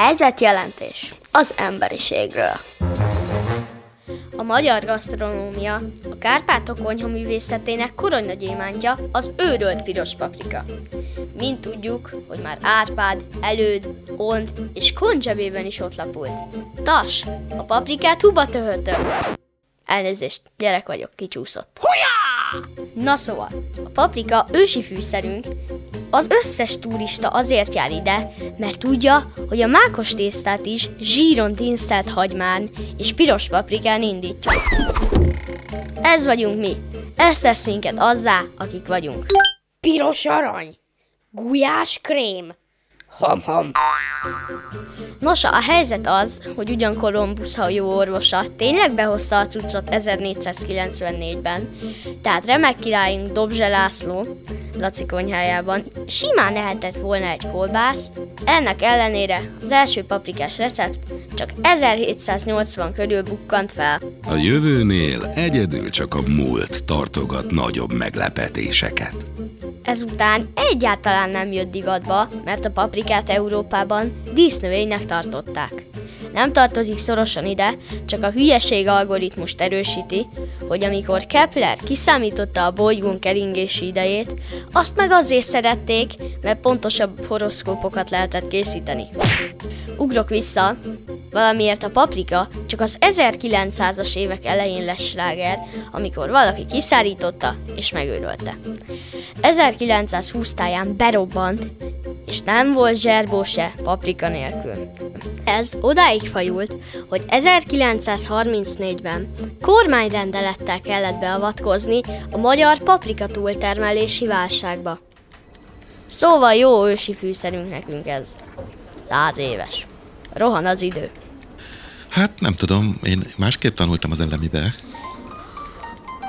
Helyzetjelentés az emberiségről. A magyar gasztronómia, a Kárpátok konyha művészetének koronynagyémántja az őrölt piros paprika. Mint tudjuk, hogy már Árpád, Előd, Ont és Kont zsebében is ott lapult. Tas, a paprikát huba töhötök. Elnézést, gyerek vagyok, kicsúszott. Hujá! Na szóval, a paprika ősi fűszerünk, az összes turista azért jár ide, mert tudja, hogy a mákos tésztát is zsíron tinsztelt hagymán és piros paprikán indítja. Ez vagyunk mi. Ez tesz minket azzá, akik vagyunk. Piros arany, gulyás krém, ham-ham. Nos, a helyzet az, hogy ugyan Kolumbusz hajó orvosa tényleg behozta a cuccot 1494-ben, tehát remek királyunk Dobzse László, Laci konyhájában simán lehetett volna egy kolbászt, ennek ellenére az első paprikás recept csak 1780 körül bukkant fel. A jövőnél egyedül csak a múlt tartogat nagyobb meglepetéseket. Ezután egyáltalán nem jött divatba, mert a paprikát Európában dísznövénynek tartották. Nem tartozik szorosan ide, csak a hülyeség algoritmust erősíti, hogy amikor Kepler kiszámította a bolygón keringési idejét, azt meg azért szerették, mert pontosabb horoszkópokat lehetett készíteni. Ugrok vissza, valamiért a paprika csak az 1900-as évek elején lesz sláger, amikor valaki kiszárította és megőrölte. 1920 táján berobbant, és nem volt zserbó se paprika nélkül. Ez odáig fajult, hogy 1934-ben kormányrendelettel kellett beavatkozni a magyar paprika túltermelési válságba. Szóval jó ősi fűszerünk nekünk ez. Száz éves. Rohan az idő. Hát nem tudom, én másképp tanultam az elemibe.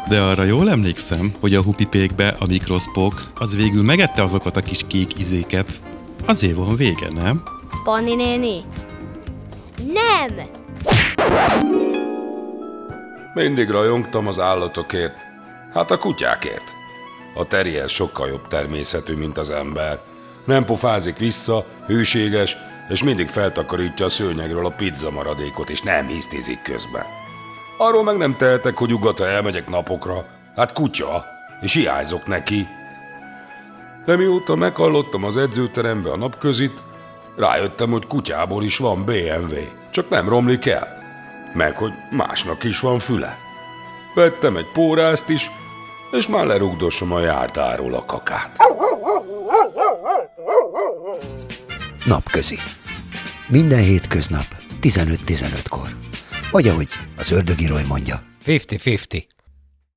De arra jól emlékszem, hogy a hupipékbe a mikroszpok az végül megette azokat a kis kék izéket. Azért van vége, nem? Panni néni? Nem! Mindig rajongtam az állatokért. Hát a kutyákért. A terrier sokkal jobb természetű, mint az ember. Nem pofázik vissza, hűséges, és mindig feltakarítja a szőnyegről a pizza maradékot, és nem hisztizik közben. Arról meg nem tehetek, hogy ugata elmegyek napokra. Hát kutya, és hiányzok neki. De mióta meghallottam az edzőterembe a napközit, rájöttem, hogy kutyából is van BMW, csak nem romlik el. Meg, hogy másnak is van füle. Vettem egy pórázt is, és már lerugdosom a jártáról a kakát. Napközi. Minden hétköznap 15-15-kor. Vagy ahogy az ördögiroly mondja. 50-50.